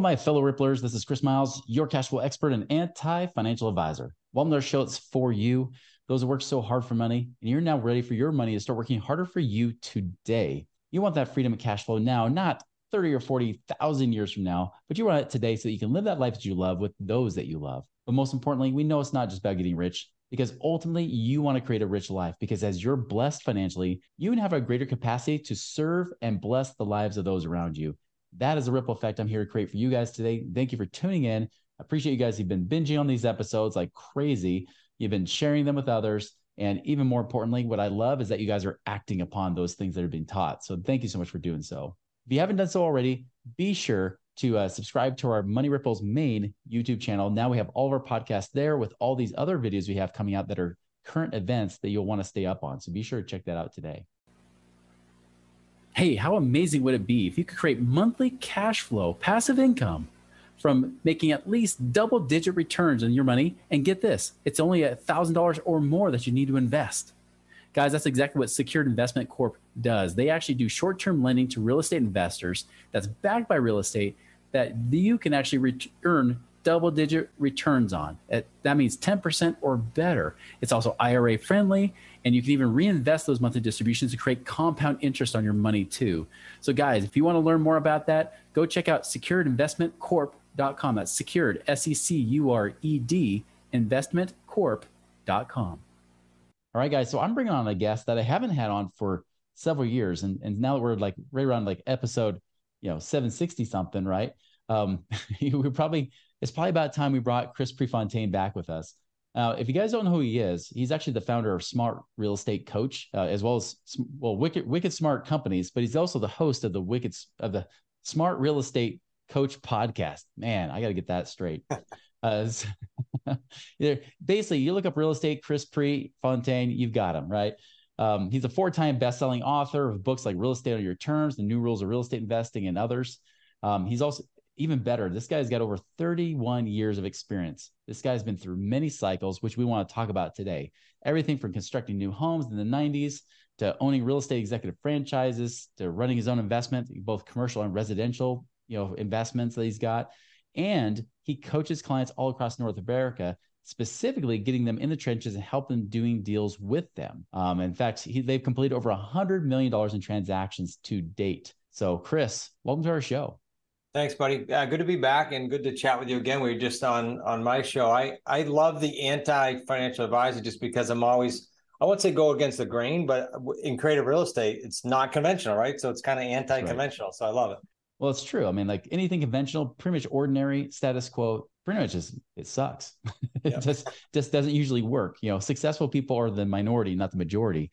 My fellow Ripplers. This is Chris Miles, your cash flow expert and anti financial advisor. Welcome to our show. It's for you, those who work so hard for money, and you're now ready for your money to start working harder for you today. You want that freedom of cash flow now, not 30 or 40,000 years from now, but you want it today so that you can live that life that you love with those that you love. But most importantly, we know it's not just about getting rich because ultimately you want to create a rich life because as you're blessed financially, you have a greater capacity to serve and bless the lives of those around you. That is a ripple effect I'm here to create for you guys today. Thank you for tuning in. I appreciate you guys. You've been binging on these episodes like crazy. You've been sharing them with others. And even more importantly, what I love is that you guys are acting upon those things that are being taught. So thank you so much for doing so. If you haven't done so already, be sure to uh, subscribe to our Money Ripples main YouTube channel. Now we have all of our podcasts there with all these other videos we have coming out that are current events that you'll want to stay up on. So be sure to check that out today. Hey, how amazing would it be if you could create monthly cash flow, passive income from making at least double digit returns on your money? And get this, it's only a $1,000 or more that you need to invest. Guys, that's exactly what Secured Investment Corp does. They actually do short term lending to real estate investors that's backed by real estate that you can actually re- earn double digit returns on. That means 10% or better. It's also IRA friendly, and you can even reinvest those monthly distributions to create compound interest on your money too. So, guys, if you want to learn more about that, go check out securedinvestmentcorp.com. That's secured, S E C U R E D, investmentcorp.com. All right, guys. So I'm bringing on a guest that I haven't had on for several years, and and now that we're like right around like episode, you know, 760 something, right? Um, we probably it's probably about time we brought Chris Prefontaine back with us. Now, if you guys don't know who he is, he's actually the founder of Smart Real Estate Coach, uh, as well as well Wicked Wicked Smart Companies, but he's also the host of the Wicked of the Smart Real Estate Coach podcast. Man, I got to get that straight. Uh, basically, you look up real estate, Chris Prefontaine, you've got him, right? Um, he's a four-time best-selling author of books like Real Estate on Your Terms, The New Rules of Real Estate Investing, and others. Um, he's also even better. This guy's got over 31 years of experience. This guy's been through many cycles, which we want to talk about today. Everything from constructing new homes in the 90s to owning real estate executive franchises to running his own investment, both commercial and residential, you know, investments that he's got. And he coaches clients all across North America, specifically getting them in the trenches and helping them doing deals with them. Um, in fact, he, they've completed over $100 million in transactions to date. So, Chris, welcome to our show. Thanks, buddy. Uh, good to be back and good to chat with you again. We were just on on my show. I I love the anti financial advisor just because I'm always I won't say go against the grain, but in creative real estate, it's not conventional, right? So it's kind of anti conventional. Right. So I love it. Well, it's true. I mean, like anything conventional, pretty much ordinary status quo, pretty much just it sucks. it yep. just just doesn't usually work. You know, successful people are the minority, not the majority,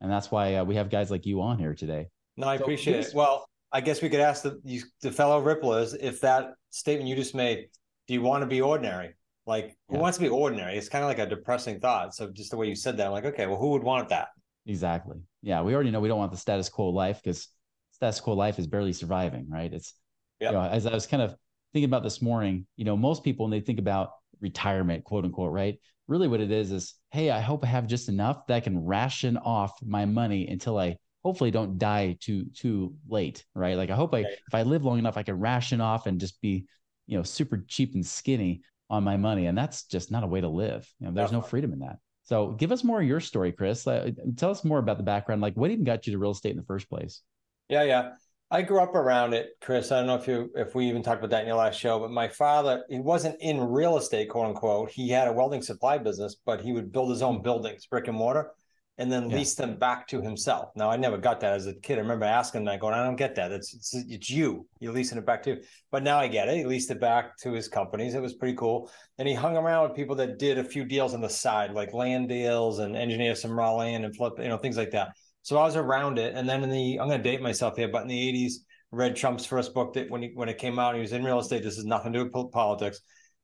and that's why uh, we have guys like you on here today. No, I so appreciate it. Well, I guess we could ask the the fellow ripplers if that statement you just made. Do you want to be ordinary? Like, who yeah. wants to be ordinary? It's kind of like a depressing thought. So just the way you said that, I'm like, okay, well, who would want that? Exactly. Yeah, we already know we don't want the status quo life because status quo life is barely surviving, right? It's yep. you know, as I was kind of thinking about this morning, you know, most people when they think about retirement, quote unquote, right? Really what it is is, hey, I hope I have just enough that I can ration off my money until I hopefully don't die too too late, right? Like I hope I if I live long enough, I can ration off and just be, you know, super cheap and skinny on my money, and that's just not a way to live. You know, there's no freedom in that. So give us more of your story, Chris. Uh, tell us more about the background. Like what even got you to real estate in the first place? Yeah, yeah. I grew up around it, Chris. I don't know if you if we even talked about that in your last show, but my father, he wasn't in real estate, quote unquote. He had a welding supply business, but he would build his own buildings, brick and mortar and then yeah. lease them back to himself. Now, I never got that as a kid. I remember asking that, going, I don't get that. It's, it's, it's you. You're leasing it back to. But now I get it. He leased it back to his companies. It was pretty cool. And he hung around with people that did a few deals on the side, like land deals and engineer some raw land and flip, you know, things like that. So I was around it. And then in the, I'm going to date myself here, but in the 80s, read Trump's first book that when he when it came out, he was in real estate. This is nothing to do with politics.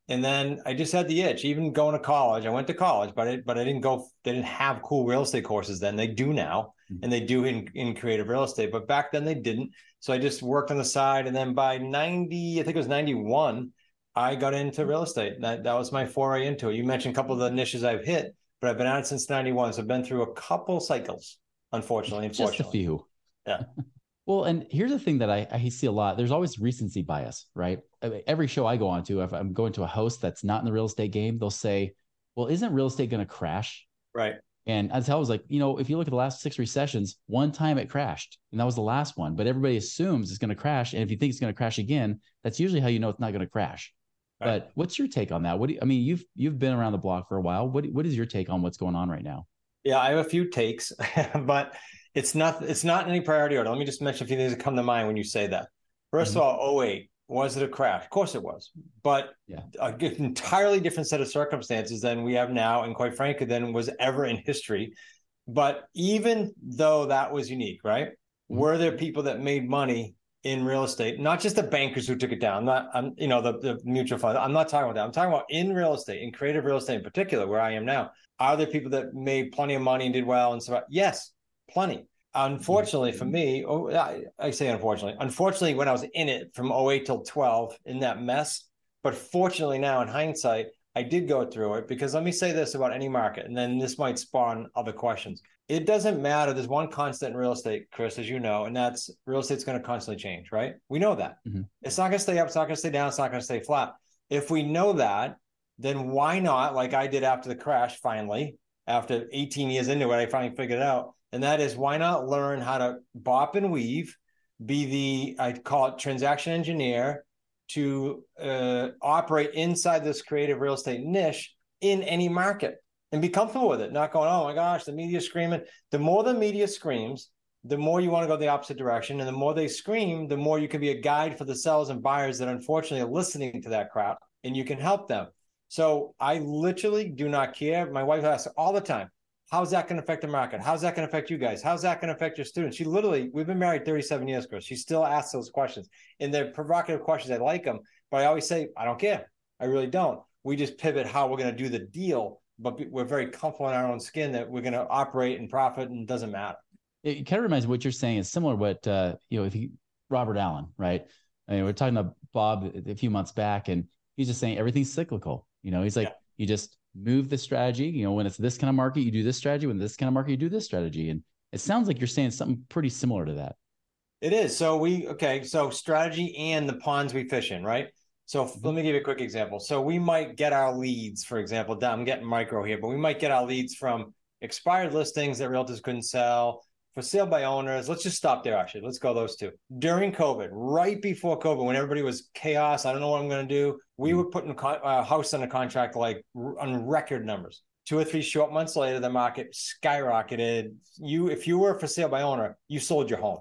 And then I just had the itch. Even going to college, I went to college, but I, but I didn't go. They didn't have cool real estate courses then. They do now, mm-hmm. and they do in in creative real estate. But back then they didn't. So I just worked on the side, and then by ninety, I think it was ninety one, I got into real estate. That that was my foray into it. You mentioned a couple of the niches I've hit, but I've been at it since ninety one. So I've been through a couple cycles. Unfortunately, unfortunately, just a few. Yeah. Well, and here's the thing that I, I see a lot. There's always recency bias, right? Every show I go on to, if I'm going to a host that's not in the real estate game, they'll say, well, isn't real estate going to crash? Right. And as I was like, you know, if you look at the last six recessions, one time it crashed, and that was the last one. But everybody assumes it's going to crash, and if you think it's going to crash again, that's usually how you know it's not going to crash. Right. But what's your take on that? What do you, I mean? You've you've been around the block for a while. What what is your take on what's going on right now? Yeah, I have a few takes, but it's not it's not in any priority order. Let me just mention a few things that come to mind when you say that. 1st mm-hmm. of all, 08, was it a crash? Of course it was, but yeah. an entirely different set of circumstances than we have now, and quite frankly, than was ever in history. But even though that was unique, right? Mm-hmm. Were there people that made money in real estate? Not just the bankers who took it down, not I'm, you know the, the mutual fund. I'm not talking about that. I'm talking about in real estate, in creative real estate in particular, where I am now. Are there people that made plenty of money and did well and so on? Yes, plenty. Unfortunately for me, oh, I, I say unfortunately, unfortunately, when I was in it from 08 till 12 in that mess, but fortunately now in hindsight, I did go through it because let me say this about any market, and then this might spawn other questions. It doesn't matter. There's one constant in real estate, Chris, as you know, and that's real estate's going to constantly change, right? We know that. Mm-hmm. It's not going to stay up, it's not going to stay down, it's not going to stay flat. If we know that, then why not, like I did after the crash, finally, after 18 years into it, I finally figured it out. And that is why not learn how to bop and weave, be the, I call it transaction engineer to uh, operate inside this creative real estate niche in any market and be comfortable with it. Not going, oh my gosh, the media screaming. The more the media screams, the more you want to go the opposite direction. And the more they scream, the more you can be a guide for the sellers and buyers that unfortunately are listening to that crap and you can help them. So I literally do not care. My wife asks all the time, how's that going to affect the market? How's that going to affect you guys? How's that going to affect your students? She literally, we've been married 37 years, Chris. She still asks those questions. And they're provocative questions. I like them, but I always say, I don't care. I really don't. We just pivot how we're going to do the deal, but we're very comfortable in our own skin that we're going to operate and profit and it doesn't matter. It kind of reminds me what you're saying is similar to what, uh, you know, if you, Robert Allen, right? I mean, we're talking about Bob a few months back and he's just saying everything's cyclical you know, he's like, yeah. you just move the strategy. You know, when it's this kind of market, you do this strategy. When this kind of market, you do this strategy. And it sounds like you're saying something pretty similar to that. It is. So we okay. So strategy and the ponds we fish in, right? So mm-hmm. let me give you a quick example. So we might get our leads, for example. I'm getting micro here, but we might get our leads from expired listings that realtors couldn't sell, for sale by owners. Let's just stop there, actually. Let's go those two. During COVID, right before COVID, when everybody was chaos, I don't know what I'm going to do, we mm-hmm. were putting a uh, house under contract like on record numbers. Two or three short months later, the market skyrocketed. You, if you were for sale by owner, you sold your home.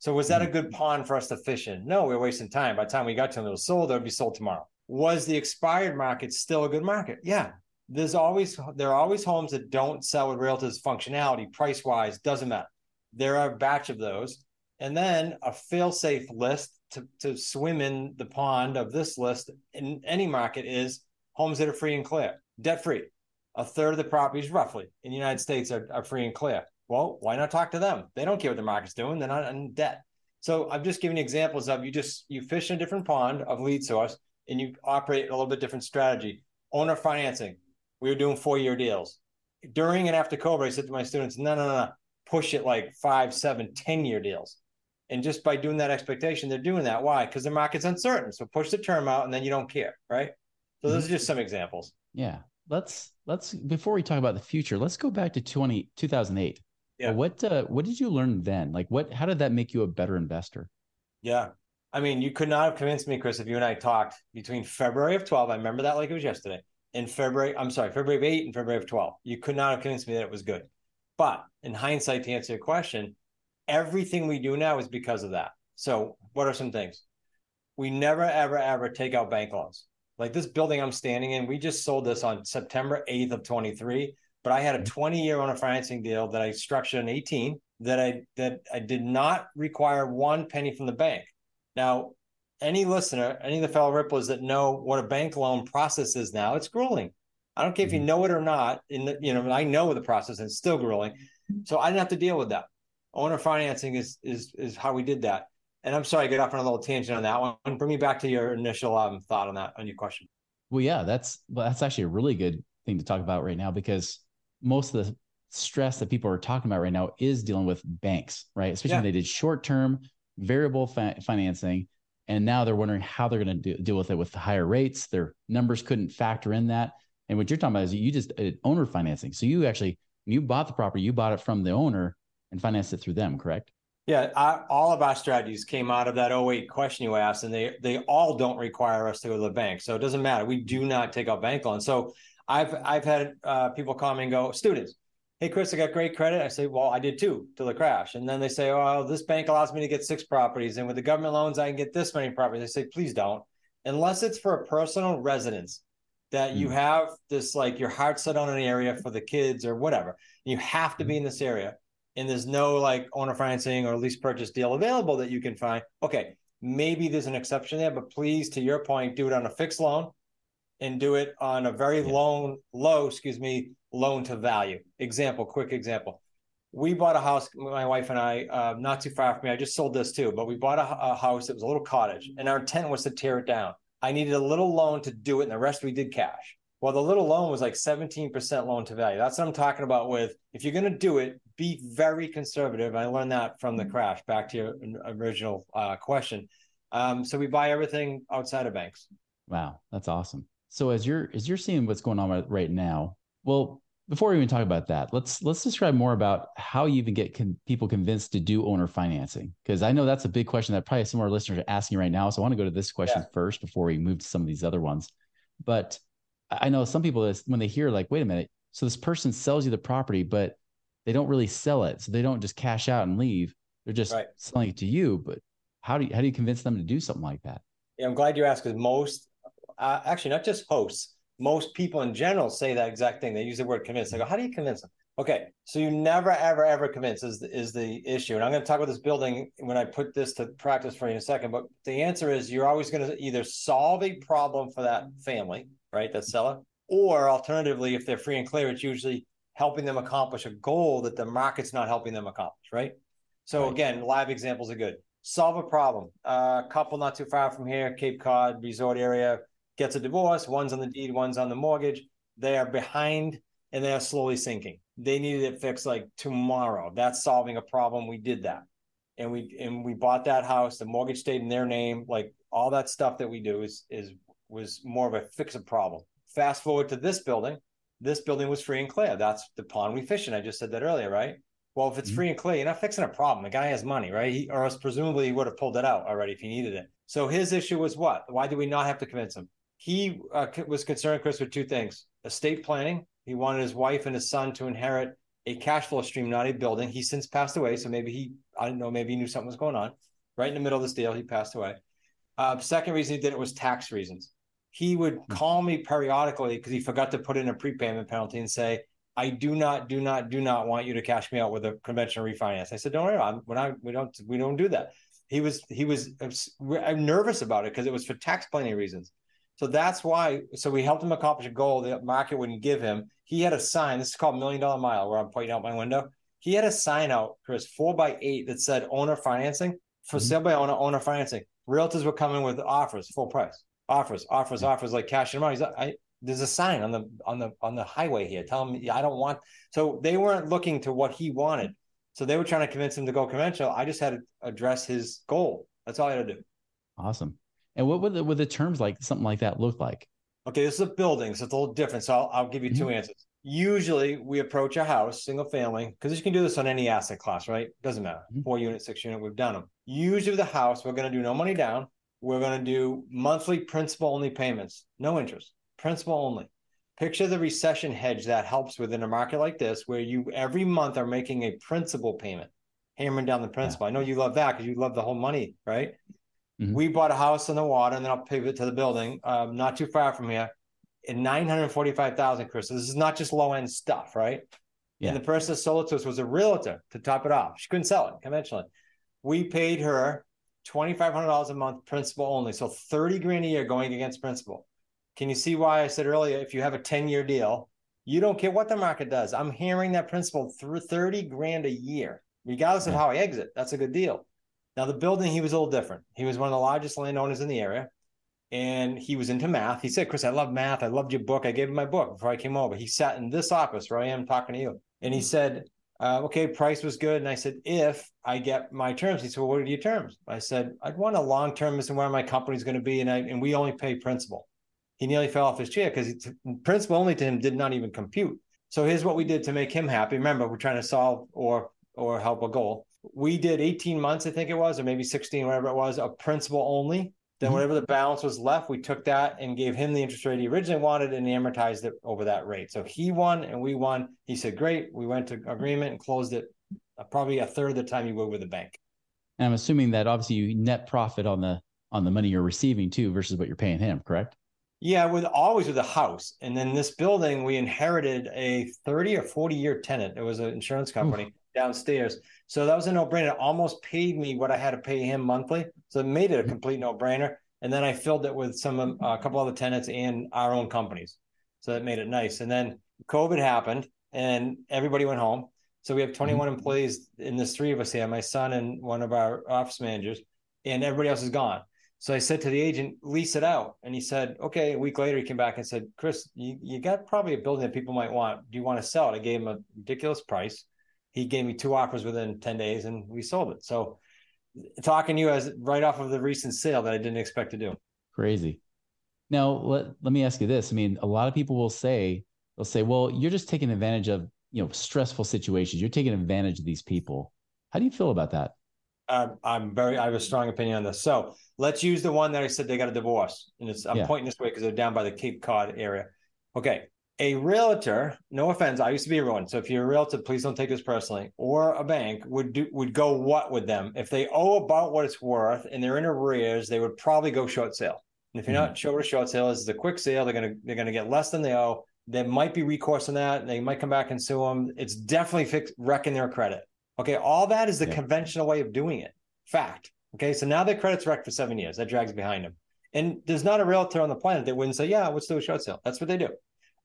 So was that a mm-hmm. good pond for us to fish in? No, we were wasting time. By the time we got to them, it was sold. It would be sold tomorrow. Was the expired market still a good market? Yeah. There's always there are always homes that don't sell with realtors functionality, price wise, doesn't matter there are a batch of those. And then a fail-safe list to, to swim in the pond of this list in any market is homes that are free and clear, debt free. A third of the properties, roughly, in the United States are, are free and clear. Well, why not talk to them? They don't care what the market's doing. They're not in debt. So I'm just giving examples of you just you fish in a different pond of lead source and you operate a little bit different strategy. Owner financing. We were doing four-year deals. During and after COVID, I said to my students, no, no, no, push it like five, seven, 10 year deals. And just by doing that expectation, they're doing that. Why? Because the market's uncertain. So push the term out and then you don't care. Right. So those mm-hmm. are just some examples. Yeah. Let's, let's, before we talk about the future, let's go back to 20, 2008. Yeah. What, uh, what did you learn then? Like what, how did that make you a better investor? Yeah. I mean, you could not have convinced me, Chris, if you and I talked between February of 12, I remember that like it was yesterday, and February, I'm sorry, February of 8 and February of 12. You could not have convinced me that it was good. But in hindsight, to answer your question, everything we do now is because of that. So, what are some things? We never, ever, ever take out bank loans. Like this building I'm standing in, we just sold this on September 8th of 23. But I had a mm-hmm. 20 year owner financing deal that I structured in 18 that I that I did not require one penny from the bank. Now, any listener, any of the fellow ripplers that know what a bank loan process is now, it's grueling. I don't care if you mm-hmm. know it or not. In the, you know, I know the process and it's still grueling. So I didn't have to deal with that. Owner financing is is is how we did that. And I'm sorry, I got off on a little tangent on that one. Bring me back to your initial um, thought on that on your question. Well, yeah, that's well, that's actually a really good thing to talk about right now because most of the stress that people are talking about right now is dealing with banks, right? Especially yeah. when they did short term variable fa- financing, and now they're wondering how they're going to deal with it with the higher rates. Their numbers couldn't factor in that. And what you're talking about is you just uh, owner financing. So you actually you bought the property, you bought it from the owner and financed it through them, correct? Yeah, our, all of our strategies came out of that 08 question you asked, and they they all don't require us to go to the bank. So it doesn't matter. We do not take out bank loans. So I've I've had uh, people come and go, students, hey Chris, I got great credit. I say, well, I did too till the crash. And then they say, oh, this bank allows me to get six properties, and with the government loans, I can get this many properties. I say, please don't, unless it's for a personal residence that you hmm. have this like your heart set on an area for the kids or whatever. You have to be hmm. in this area and there's no like owner financing or lease purchase deal available that you can find, okay, maybe there's an exception there, but please, to your point, do it on a fixed loan and do it on a very yeah. low, low, excuse me, loan to value. Example, quick example. We bought a house, my wife and I, uh, not too far from me. I just sold this too, but we bought a, a house. It was a little cottage, and our intent was to tear it down. I needed a little loan to do it, and the rest we did cash. Well, the little loan was like 17% loan to value. That's what I'm talking about with if you're going to do it, be very conservative. I learned that from the mm-hmm. crash. Back to your original uh, question. Um, so we buy everything outside of banks. Wow, that's awesome. So as you're as you're seeing what's going on right now, well, before we even talk about that, let's let's describe more about how you even get con- people convinced to do owner financing because I know that's a big question that probably some of our listeners are asking right now. So I want to go to this question yeah. first before we move to some of these other ones. But I know some people when they hear like, wait a minute, so this person sells you the property, but they don't really sell it. So they don't just cash out and leave. They're just right. selling it to you. But how do you, how do you convince them to do something like that? Yeah, I'm glad you asked because most, uh, actually, not just hosts, most people in general say that exact thing. They use the word convince. They go, how do you convince them? Okay, so you never, ever, ever convince is the, is the issue. And I'm going to talk about this building when I put this to practice for you in a second. But the answer is you're always going to either solve a problem for that family, right, that seller, or alternatively, if they're free and clear, it's usually helping them accomplish a goal that the market's not helping them accomplish, right? So right. again, live examples are good. Solve a problem. A uh, couple not too far from here, Cape Cod resort area, gets a divorce. One's on the deed, one's on the mortgage. They are behind and they are slowly sinking. They needed it fixed like tomorrow. That's solving a problem. We did that, and we and we bought that house. The mortgage stayed in their name. Like all that stuff that we do is is was more of a fix a problem. Fast forward to this building this building was free and clear. That's the pond we fish in. I just said that earlier, right? Well, if it's mm-hmm. free and clear, you're not fixing a problem. The guy has money, right? He, or else presumably he would have pulled it out already if he needed it. So his issue was what? Why do we not have to convince him? He uh, was concerned, Chris, with two things: estate planning. He wanted his wife and his son to inherit a cash flow stream, not a building. He since passed away, so maybe he, I don't know, maybe he knew something was going on. Right in the middle of this deal, he passed away. Uh, second reason he did it was tax reasons he would hmm. call me periodically because he forgot to put in a prepayment penalty and say, I do not, do not, do not want you to cash me out with a conventional refinance. I said, don't worry, I'm, we're not, we don't, we don't do that. He was, he was I'm nervous about it because it was for tax planning reasons. So that's why. So we helped him accomplish a goal the market wouldn't give him. He had a sign. This is called Million Dollar Mile, where I'm pointing out my window. He had a sign out, Chris, four by eight that said owner financing for mm-hmm. sale by owner, owner financing. Realtors were coming with offers, full price offers, offers, offers, like cash and money. Like, I, there's a sign on the on the on the highway here. Tell him I don't want. So they weren't looking to what he wanted. So they were trying to convince him to go conventional. I just had to address his goal. That's all I had to do. Awesome. And what would the, would the terms like something like that look like? Okay, this is a building, so it's a little different. So I'll, I'll give you 2 mm-hmm. answers. Usually, we approach a house, single family, because you can do this on any asset class, right? Doesn't matter. Mm-hmm. Four unit, six unit, we've done them. Usually, the house, we're going to do no money down we're going to do monthly principal only payments, no interest, principal only. Picture the recession hedge that helps within a market like this, where you every month are making a principal payment, hammering down the principal. Yeah. I know you love that because you love the whole money, right? Mm-hmm. We bought a house on the water, and then I'll pivot to the building, um, not too far from here, in nine hundred forty-five thousand. Chris, so this is not just low end stuff, right? Yeah. And the person that sold it to us was a realtor to top it off. She couldn't sell it conventionally. We paid her $2,500 a month principal only. So 30 grand a year going against principal. Can you see why I said earlier, if you have a 10 year deal, you don't care what the market does. I'm hearing that principal through 30 grand a year, regardless of how I exit. That's a good deal. Now, the building, he was a little different. He was one of the largest landowners in the area and he was into math. He said, Chris, I love math. I loved your book. I gave him my book before I came over. He sat in this office where I am talking to you. And he said, uh, okay, price was good. And I said, if I get my terms, he said, well, what are your terms? I said, I'd want a long term. Is where my company's going to be. And I, and we only pay principal. He nearly fell off his chair because principal only to him did not even compute. So here's what we did to make him happy. Remember, we're trying to solve or or help a goal. We did 18 months, I think it was, or maybe 16, whatever it was, of principal only. Then mm-hmm. whatever the balance was left, we took that and gave him the interest rate he originally wanted and amortized it over that rate. So he won and we won. He said, "Great." We went to agreement and closed it uh, probably a third of the time you would with a bank. And I'm assuming that obviously you net profit on the on the money you're receiving too versus what you're paying him, correct? Yeah, with always with a house. And then this building, we inherited a 30 or 40 year tenant. It was an insurance company. Downstairs. So that was a no brainer. Almost paid me what I had to pay him monthly. So it made it a complete no brainer. And then I filled it with some, uh, a couple other tenants and our own companies. So that made it nice. And then COVID happened and everybody went home. So we have 21 mm-hmm. employees in this three of us here, my son and one of our office managers, and everybody else is gone. So I said to the agent, lease it out. And he said, okay. A week later, he came back and said, Chris, you, you got probably a building that people might want. Do you want to sell it? I gave him a ridiculous price. He gave me two offers within 10 days and we sold it. So talking to you as right off of the recent sale that I didn't expect to do. Crazy. Now, let, let me ask you this. I mean, a lot of people will say, they'll say, well, you're just taking advantage of, you know, stressful situations. You're taking advantage of these people. How do you feel about that? uh, I'm very, I have a strong opinion on this. So let's use the one that I said they got a divorce, and it's I'm yeah. pointing this way because they're down by the Cape Cod area. Okay, a realtor, no offense, I used to be a realtor, so if you're a realtor, please don't take this personally. Or a bank would do would go what with them if they owe about what it's worth and they're in arrears, they would probably go short sale. And if you're mm-hmm. not short a short sale, this is a quick sale. They're gonna they're gonna get less than they owe. There might be recourse on that. They might come back and sue them. It's definitely fix, wrecking their credit. Okay, all that is the yeah. conventional way of doing it. Fact. Okay, so now their credit's wrecked for seven years. That drags behind them. And there's not a realtor on the planet that wouldn't say, yeah, let's do a short sale. That's what they do.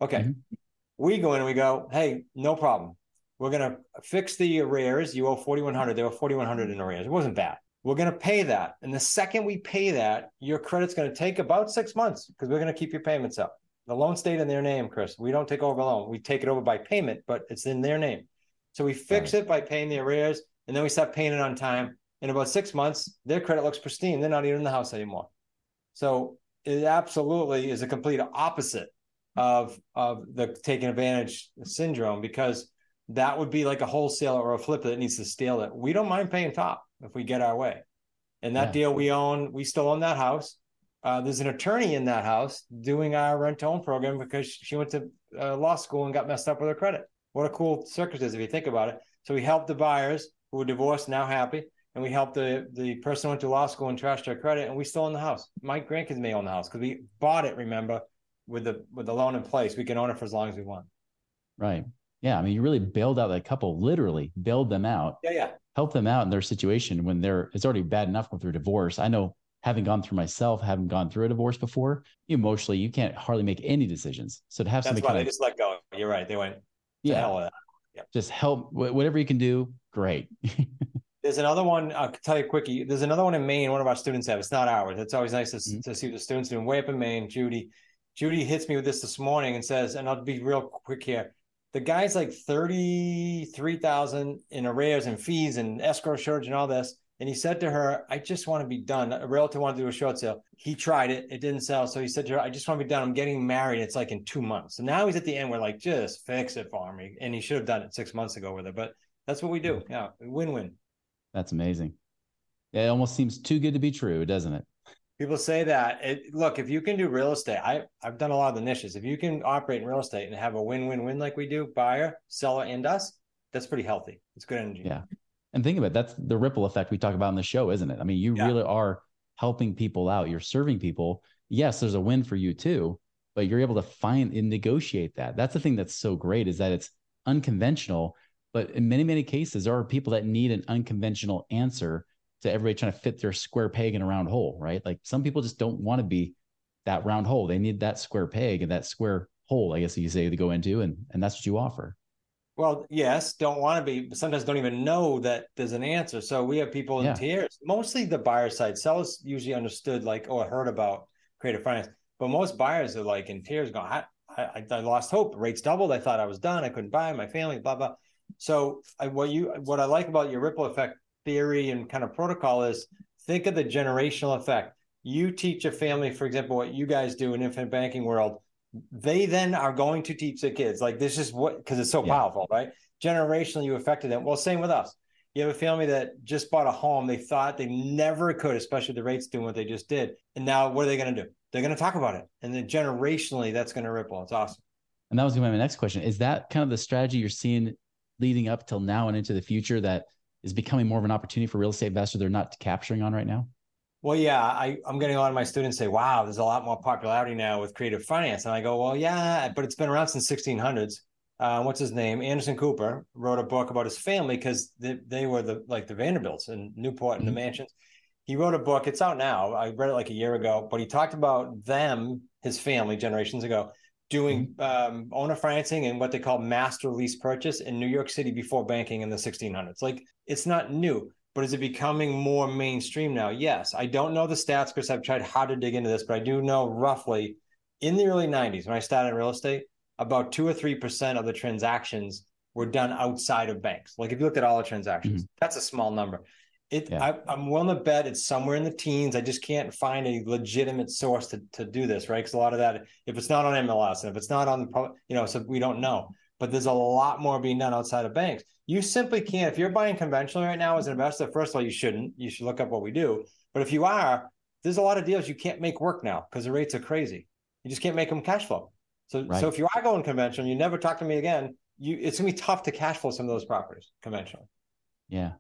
Okay. Mm-hmm. We go in and we go, hey, no problem. We're gonna fix the arrears. You owe 4100. They were 4100 in arrears. It wasn't bad. We're gonna pay that. And the second we pay that, your credit's gonna take about six months because we're gonna keep your payments up. The loan stayed in their name, Chris. We don't take over the loan. We take it over by payment, but it's in their name. So we fix right. it by paying the arrears, and then we start paying it on time. In about six months, their credit looks pristine. They're not even in the house anymore. So it absolutely is a complete opposite of of the taking advantage syndrome because that would be like a wholesaler or a flipper that needs to steal it. We don't mind paying top if we get our way. And that yeah. deal we own, we still own that house. Uh, there's an attorney in that house doing our rent to own program because she went to uh, law school and got messed up with her credit. What a cool circumstance if you think about it. So we helped the buyers who were divorced, now happy, and we helped the the person who went to law school and trashed their credit, and we still own the house. My grandkids may own the house because we bought it. Remember, with the with the loan in place, we can own it for as long as we want. Right. Yeah. I mean, you really bailed out that couple, literally bailed them out. Yeah. Yeah. Help them out in their situation when they're it's already bad enough going through a divorce. I know having gone through myself, having gone through a divorce before, emotionally, you can't hardly make any decisions. So to have That's somebody why they of, just let go. You're right. They went. Yeah. Yep. Just help whatever you can do. Great. There's another one. I'll tell you quickie. There's another one in Maine. One of our students have. It's not ours. It's always nice to, mm-hmm. to see the students doing. Way up in Maine, Judy. Judy hits me with this this morning and says, and I'll be real quick here. The guy's like thirty three thousand in arrears and fees and escrow charge and all this. And he said to her, I just want to be done. A realtor wanted to do a short sale. He tried it. It didn't sell. So he said to her, I just want to be done. I'm getting married. It's like in two months. So now he's at the end. We're like, just fix it for me. And he should have done it six months ago with her. But that's what we do. Yeah. Win win. That's amazing. It almost seems too good to be true, doesn't it? People say that. It, look, if you can do real estate, I, I've done a lot of the niches. If you can operate in real estate and have a win win win like we do, buyer, seller, and us, that's pretty healthy. It's good energy. Yeah. And think about it, that's the ripple effect we talk about in the show, isn't it? I mean, you yeah. really are helping people out. You're serving people. Yes, there's a win for you too, but you're able to find and negotiate that. That's the thing that's so great is that it's unconventional, but in many, many cases, there are people that need an unconventional answer to everybody trying to fit their square peg in a round hole, right? Like some people just don't want to be that round hole. They need that square peg and that square hole, I guess you say, to go into, and and that's what you offer. Well, yes, don't want to be, but sometimes don't even know that there's an answer. So we have people in yeah. tears, mostly the buyer side. Sellers usually understood, like, oh, I heard about creative finance, but most buyers are like in tears, going, I, I, I lost hope. Rates doubled. I thought I was done. I couldn't buy my family, blah blah. So I, what you what I like about your ripple effect theory and kind of protocol is think of the generational effect. You teach a family, for example, what you guys do in infinite banking world they then are going to teach the kids. Like this is what because it's so yeah. powerful right? Generationally you affected them. Well same with us. You have a family that just bought a home. They thought they never could especially the rates doing what they just did. And now what are they going to do? They're going to talk about it. And then generationally that's going to ripple. It's awesome. And that was going to be my next question. Is that kind of the strategy you're seeing leading up till now and into the future that is becoming more of an opportunity for real estate investors they're not capturing on right now well, yeah, I, I'm getting a lot of my students say, wow, there's a lot more popularity now with creative finance. And I go, well, yeah, but it's been around since 1600s. Uh, what's his name? Anderson Cooper wrote a book about his family because they, they were the like the Vanderbilts and Newport and mm-hmm. the mansions. He wrote a book. It's out now. I read it like a year ago, but he talked about them, his family, generations ago, doing mm-hmm. um, owner financing and what they call master lease purchase in New York City before banking in the 1600s. Like it's not new but is it becoming more mainstream now? Yes. I don't know the stats because I've tried hard to dig into this, but I do know roughly in the early 90s when I started in real estate, about two or three percent of the transactions were done outside of banks. Like if you looked at all the transactions, mm-hmm. that's a small number. It, yeah. I, am willing to bet it's somewhere in the teens. I just can't find a legitimate source to, to do this, right? Because a lot of that, if it's not on MLS and if it's not on the, you know, so we don't know but there's a lot more being done outside of banks. You simply can't, if you're buying conventionally right now as an investor, first of all, you shouldn't. You should look up what we do. But if you are, there's a lot of deals you can't make work now because the rates are crazy. You just can't make them cash flow. So, right. so if you are going conventional, you never talk to me again. You, it's gonna be tough to cash flow some of those properties conventional. Yeah,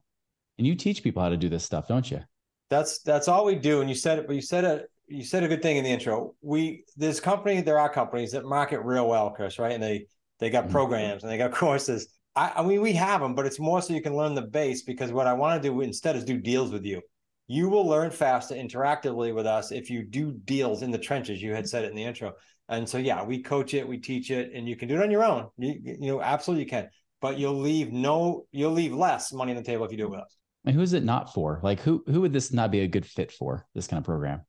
and you teach people how to do this stuff, don't you? That's that's all we do. And you said it, but you said it. You said a good thing in the intro. We this company, there are companies that market real well, Chris, right? And they they got mm-hmm. programs and they got courses. I, I mean, we have them, but it's more so you can learn the base because what I want to do instead is do deals with you. You will learn faster interactively with us if you do deals in the trenches. You had said it in the intro. And so, yeah, we coach it, we teach it, and you can do it on your own. You, you know, absolutely you can. But you'll leave no, you'll leave less money on the table if you do it with us. And who's it not for? Like, who who would this not be a good fit for? This kind of program?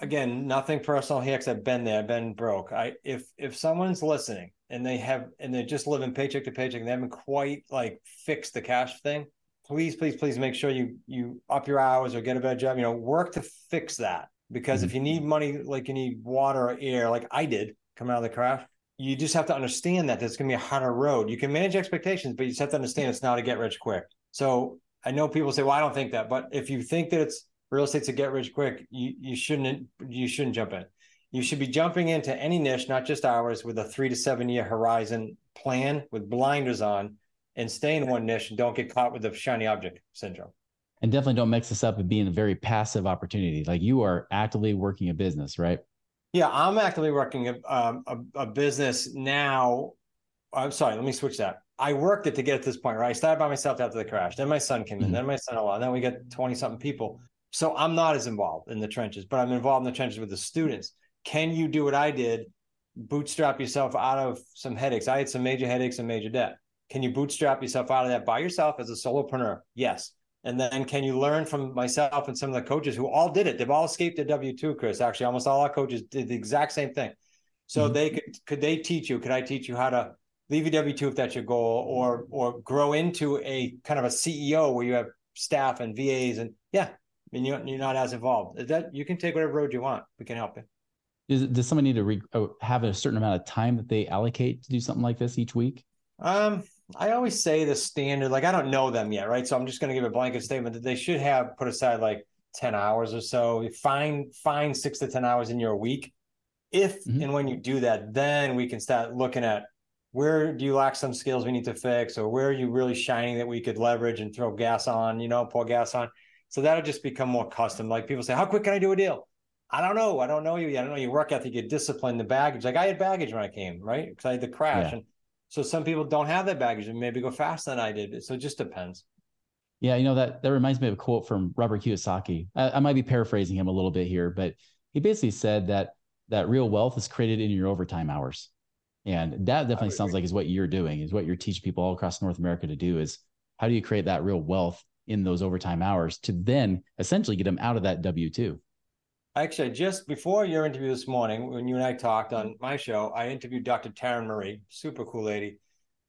Again, nothing personal here because I've been there, I've been broke. I if if someone's listening and they have and they're just living paycheck to paycheck and they haven't quite like fixed the cash thing. Please please please make sure you you up your hours or get a better job you know work to fix that. Because mm-hmm. if you need money like you need water or air like i did coming out of the crash you just have to understand that there's going to be a harder road. You can manage expectations but you just have to understand it's not a get rich quick. So i know people say well i don't think that but if you think that it's real estate's a get rich quick you you shouldn't you shouldn't jump in you should be jumping into any niche, not just ours, with a three to seven year horizon plan with blinders on and stay in one niche and don't get caught with the shiny object syndrome. And definitely don't mix this up with being a very passive opportunity. Like you are actively working a business, right? Yeah, I'm actively working a, um, a, a business now. I'm sorry, let me switch that. I worked it to get to this point, right? I started by myself after the crash. Then my son came in. Mm-hmm. Then my son-in-law. Then we got 20 something people. So I'm not as involved in the trenches, but I'm involved in the trenches with the students can you do what I did? Bootstrap yourself out of some headaches. I had some major headaches and major debt. Can you bootstrap yourself out of that by yourself as a solopreneur? Yes. And then can you learn from myself and some of the coaches who all did it? They've all escaped the W 2, Chris. Actually, almost all our coaches did the exact same thing. So mm-hmm. they could could they teach you? Could I teach you how to leave your W 2 if that's your goal, or or grow into a kind of a CEO where you have staff and VAs and yeah, I mean you're, you're not as involved. That you can take whatever road you want. We can help you. Is, does somebody need to re, oh, have a certain amount of time that they allocate to do something like this each week? Um, I always say the standard, like I don't know them yet, right? So I'm just going to give a blanket statement that they should have put aside like 10 hours or so. Find find six to 10 hours in your week. If mm-hmm. and when you do that, then we can start looking at where do you lack some skills we need to fix, or where are you really shining that we could leverage and throw gas on, you know, pour gas on. So that'll just become more custom. Like people say, How quick can I do a deal? I don't know. I don't know you. I don't know your work ethic, your discipline, the baggage. Like I had baggage when I came, right? Because I had the crash. Yeah. And so some people don't have that baggage and maybe go faster than I did. So it just depends. Yeah, you know that that reminds me of a quote from Robert Kiyosaki. I, I might be paraphrasing him a little bit here, but he basically said that that real wealth is created in your overtime hours. And that definitely sounds like is what you're doing, is what you're teaching people all across North America to do is how do you create that real wealth in those overtime hours to then essentially get them out of that W 2? Actually, just before your interview this morning, when you and I talked on my show, I interviewed Dr. Taryn Marie, super cool lady.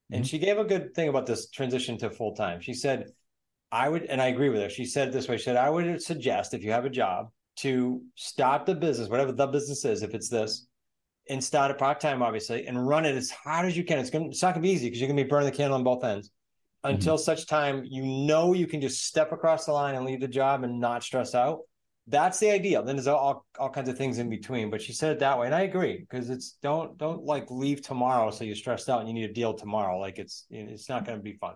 And mm-hmm. she gave a good thing about this transition to full time. She said, I would, and I agree with her. She said this way: she said, I would suggest if you have a job to start the business, whatever the business is, if it's this, and start it part time, obviously, and run it as hard as you can. It's gonna, it's not gonna be easy because you're gonna be burning the candle on both ends until mm-hmm. such time you know you can just step across the line and leave the job and not stress out. That's the ideal. Then there's all, all kinds of things in between. But she said it that way, and I agree because it's don't don't like leave tomorrow so you're stressed out and you need a deal tomorrow. Like it's it's not going to be fun.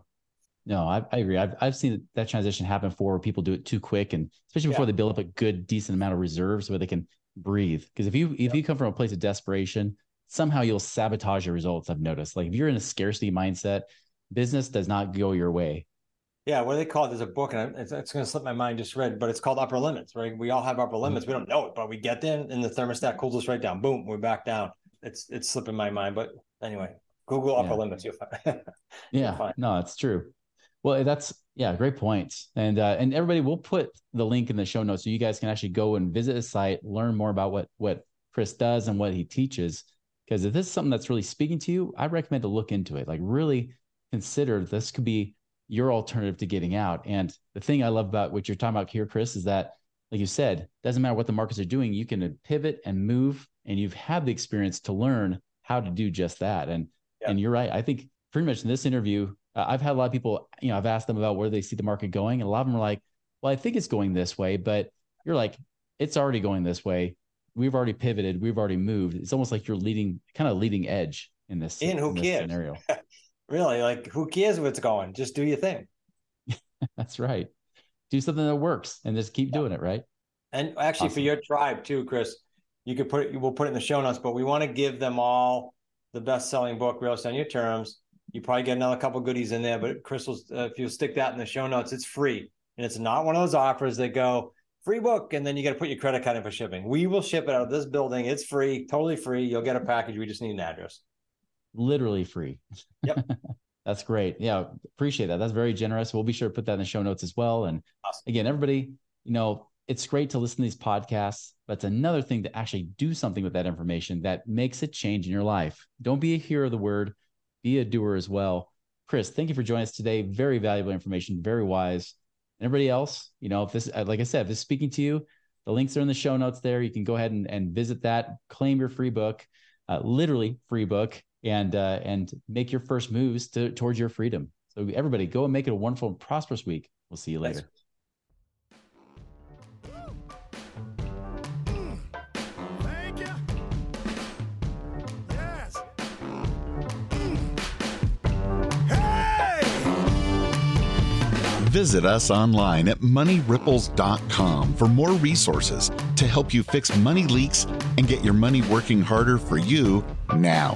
No, I, I agree. I've I've seen that transition happen for people do it too quick, and especially before yeah. they build up a good, decent amount of reserves where they can breathe. Because if you if you come from a place of desperation, somehow you'll sabotage your results. I've noticed. Like if you're in a scarcity mindset, business does not go your way. Yeah, what do they call it? There's a book, and it's, it's going to slip my mind. Just read, but it's called Upper Limits. Right? We all have upper mm-hmm. limits. We don't know it, but we get there, and the thermostat cools us right down. Boom, we're back down. It's it's slipping my mind, but anyway, Google Upper yeah. Limits. You'll find. yeah, you'll no, it's true. Well, that's yeah, great points. And uh, and everybody, we'll put the link in the show notes so you guys can actually go and visit the site, learn more about what what Chris does and what he teaches. Because if this is something that's really speaking to you, I recommend to look into it. Like really consider this could be your alternative to getting out. And the thing I love about what you're talking about here, Chris, is that like you said, doesn't matter what the markets are doing, you can pivot and move, and you've had the experience to learn how to do just that. And yeah. and you're right. I think pretty much in this interview, uh, I've had a lot of people, you know, I've asked them about where they see the market going, and a lot of them are like, "Well, I think it's going this way," but you're like, "It's already going this way. We've already pivoted. We've already moved." It's almost like you're leading, kind of leading edge in this. In who in cares? Scenario. really, like who cares what's going? Just do your thing. That's right. Do something that works, and just keep yeah. doing it. Right. And actually, awesome. for your tribe too, Chris, you could put it. We'll put it in the show notes, but we want to give them all the best-selling book, Real Estate on Your Terms you probably get another couple goodies in there, but Crystal's, uh, if you stick that in the show notes, it's free. And it's not one of those offers that go free book and then you got to put your credit card in for shipping. We will ship it out of this building. It's free, totally free. You'll get a package. We just need an address. Literally free. Yep. That's great. Yeah, appreciate that. That's very generous. We'll be sure to put that in the show notes as well. And awesome. again, everybody, you know, it's great to listen to these podcasts, but it's another thing to actually do something with that information that makes a change in your life. Don't be a hearer of the word be a doer as well. Chris, thank you for joining us today. Very valuable information, very wise. And everybody else, you know, if this, uh, like I said, if this is speaking to you, the links are in the show notes there. You can go ahead and, and visit that, claim your free book, uh, literally free book, and uh, and make your first moves to, towards your freedom. So everybody, go and make it a wonderful and prosperous week. We'll see you later. Thanks. Visit us online at moneyripples.com for more resources to help you fix money leaks and get your money working harder for you now.